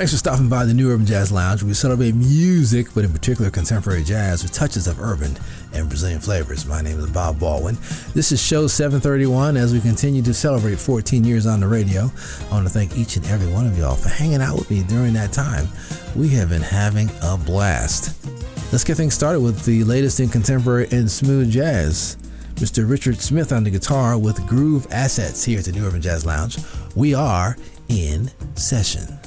Thanks for stopping by the New Urban Jazz Lounge. We celebrate music, but in particular contemporary jazz with touches of urban and Brazilian flavors. My name is Bob Baldwin. This is show 731 as we continue to celebrate 14 years on the radio. I want to thank each and every one of y'all for hanging out with me during that time. We have been having a blast. Let's get things started with the latest in contemporary and smooth jazz. Mr. Richard Smith on the guitar with Groove Assets here at the New Urban Jazz Lounge. We are in session.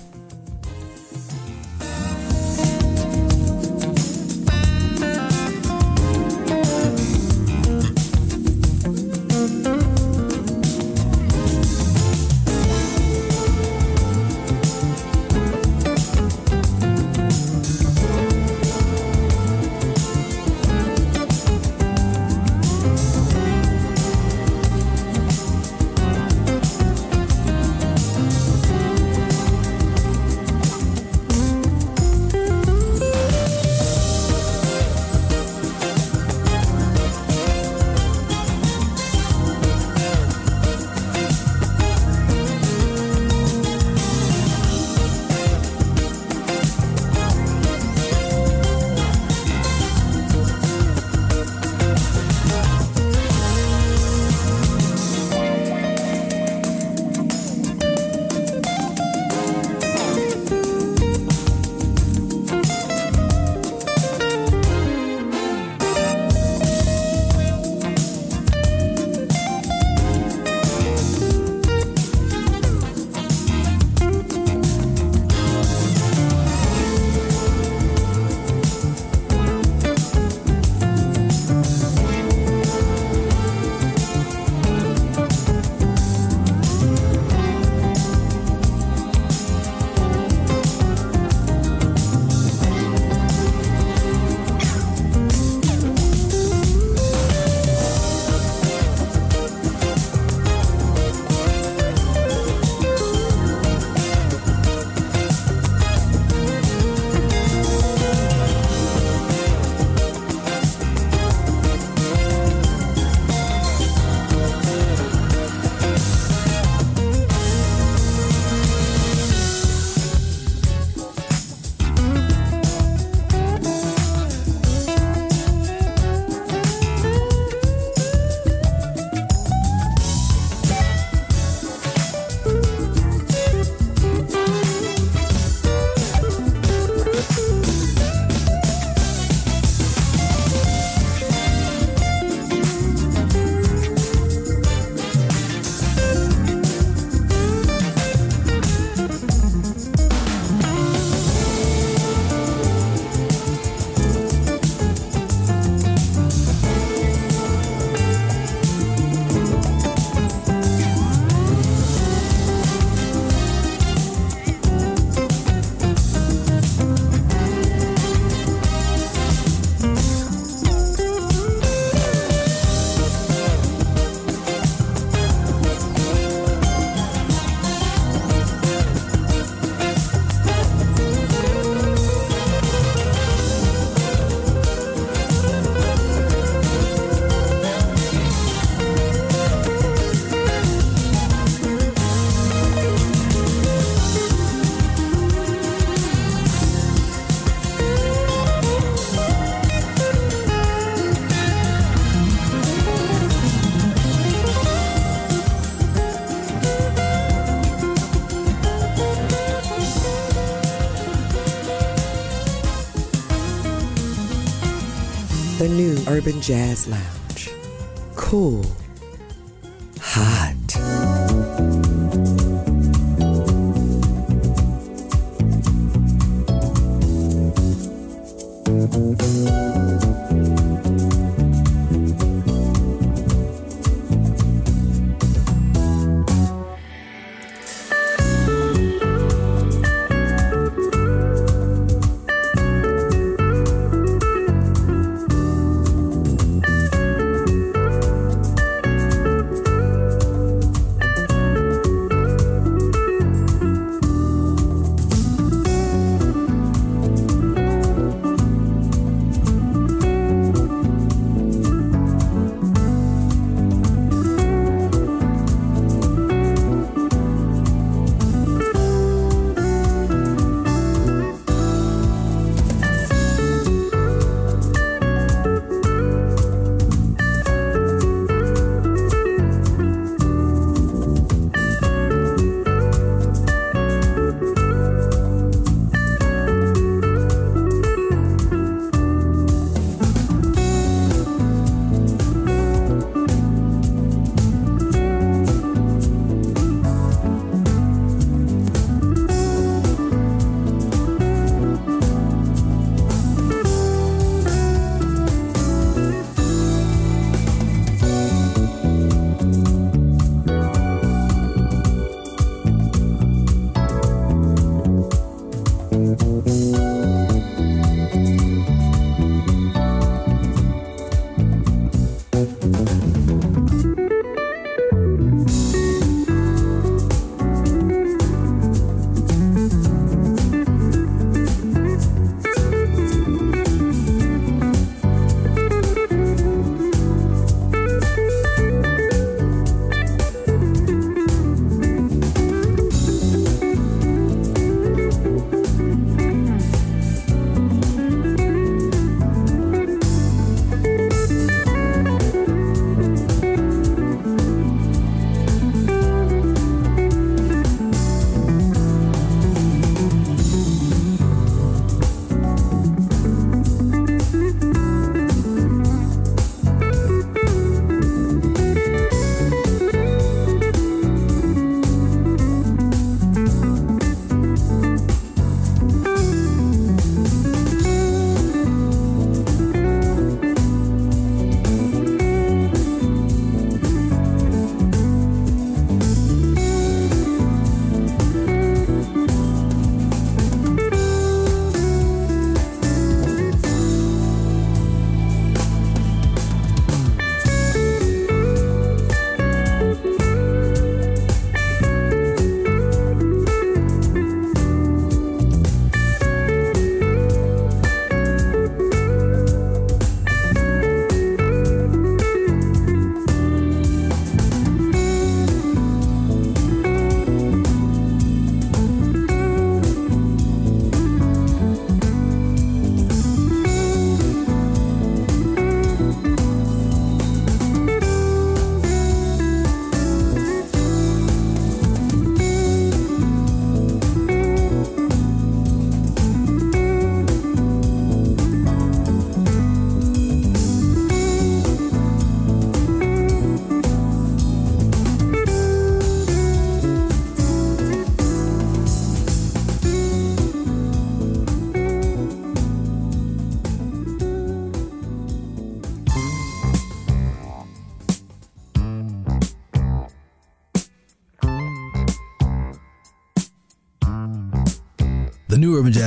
Urban Jazz Lounge. Cool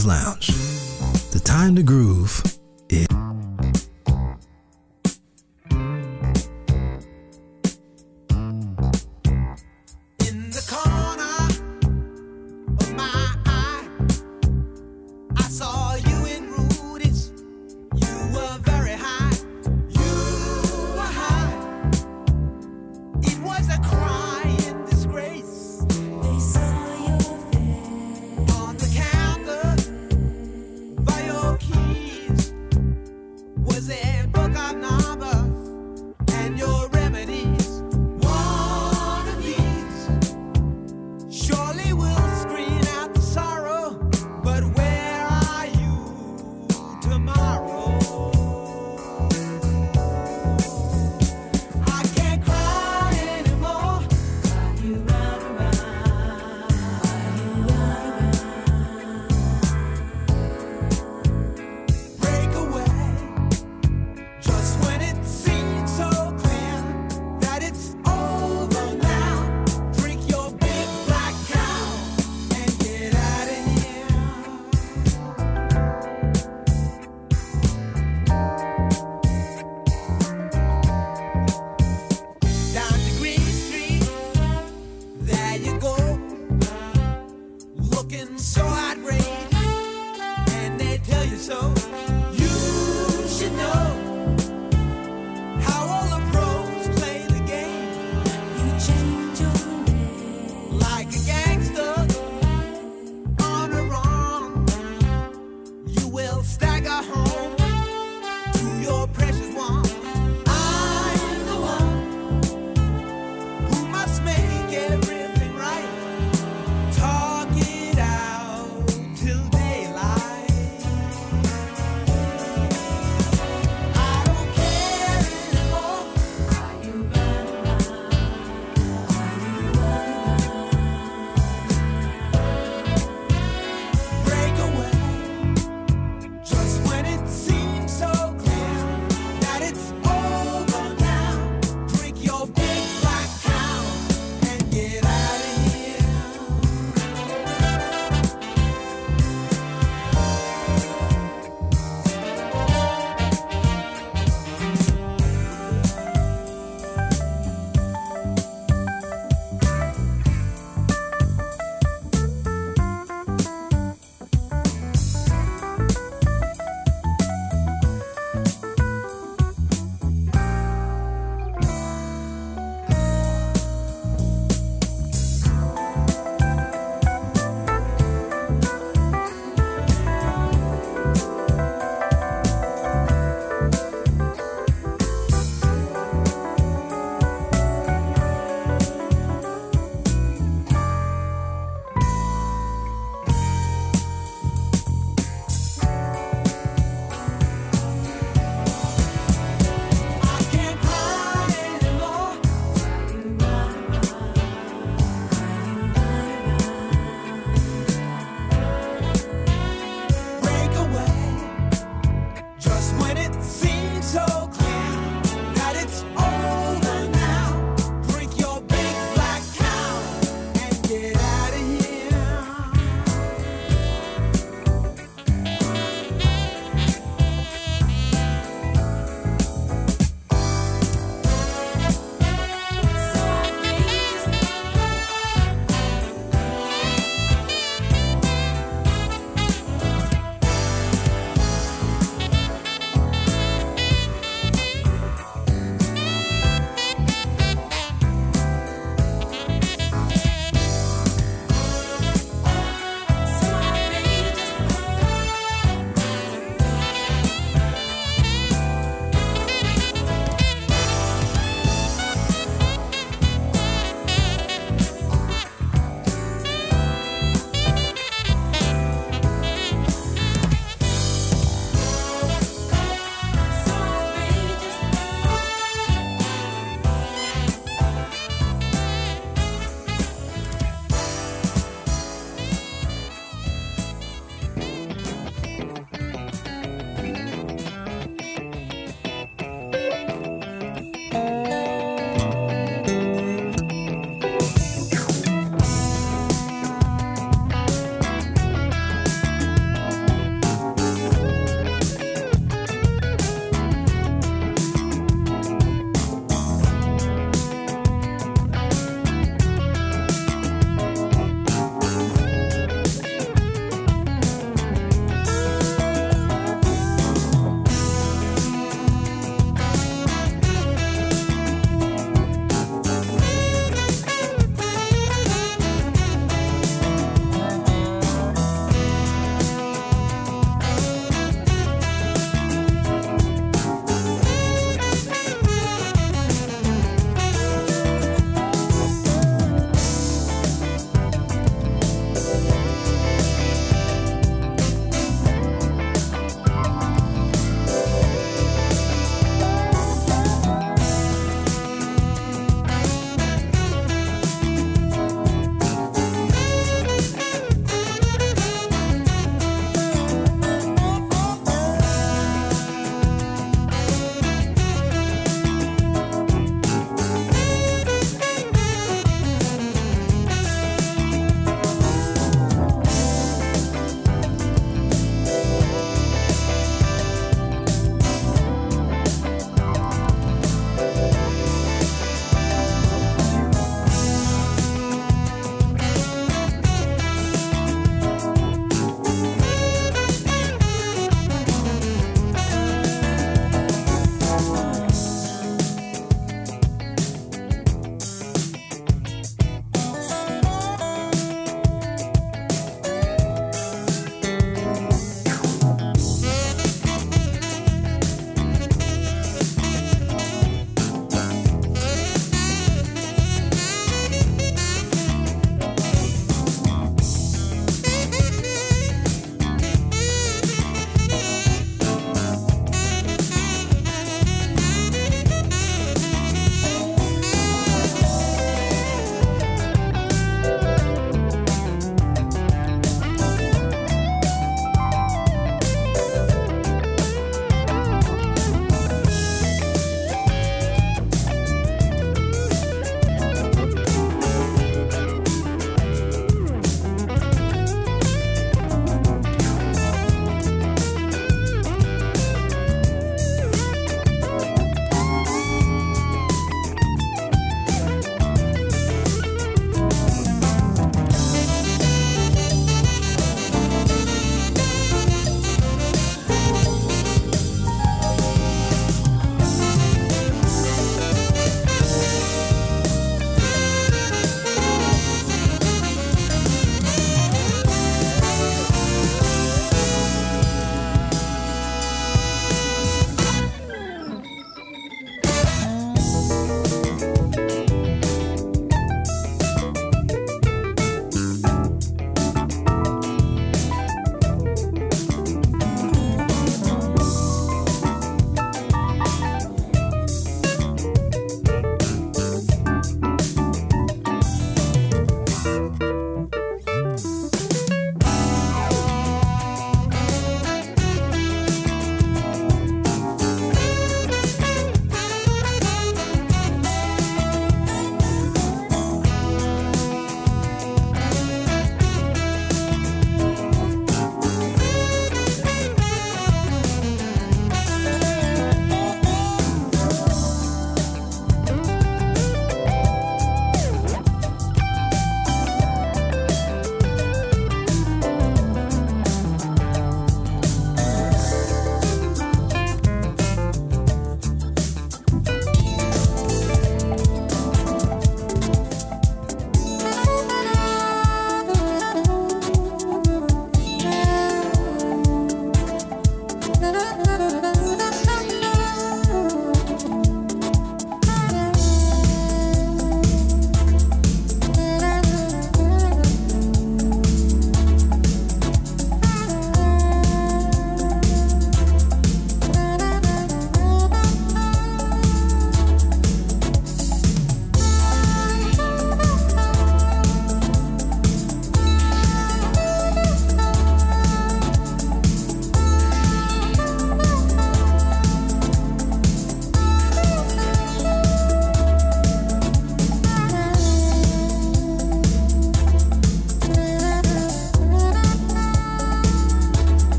Jazz Lounge. The time to groove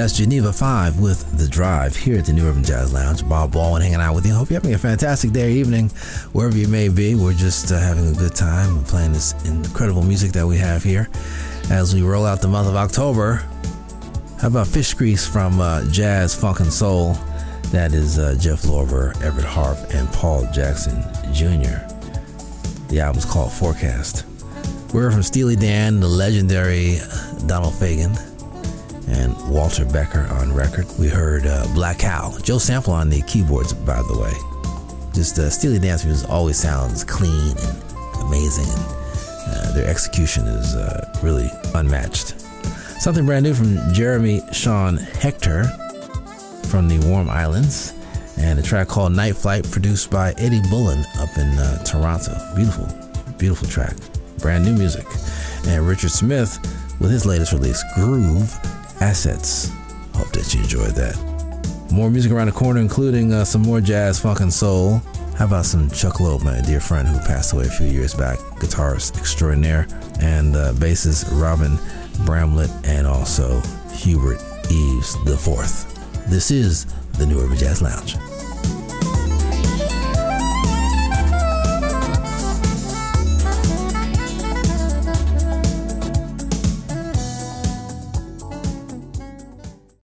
That's Geneva 5 with The Drive here at the New Urban Jazz Lounge. Bob Baldwin hanging out with you. Hope you're having a fantastic day or evening, wherever you may be. We're just uh, having a good time and playing this incredible music that we have here as we roll out the month of October. How about Fish Grease from uh, Jazz, Funk, and Soul? That is uh, Jeff Lorber, Everett Harp, and Paul Jackson Jr. The album's called Forecast. We're from Steely Dan, the legendary Donald Fagen, and Walter Becker on record. We heard uh, Black Cow, Joe Sample on the keyboards, by the way. Just uh, Steely Dan's music always sounds clean and amazing, and uh, their execution is uh, really unmatched. Something brand new from Jeremy Sean Hector from the Warm Islands, and a track called Night Flight, produced by Eddie Bullen up in uh, Toronto. Beautiful, beautiful track. Brand new music. And Richard Smith with his latest release, Groove Assets. Hope that you enjoyed that. More music around the corner, including uh, some more jazz, funk, and soul. How about some Chuck Loeb, my dear friend who passed away a few years back, guitarist extraordinaire, and uh, bassist Robin Bramlett, and also Hubert Eaves IV. This is the New Urban Jazz Lounge.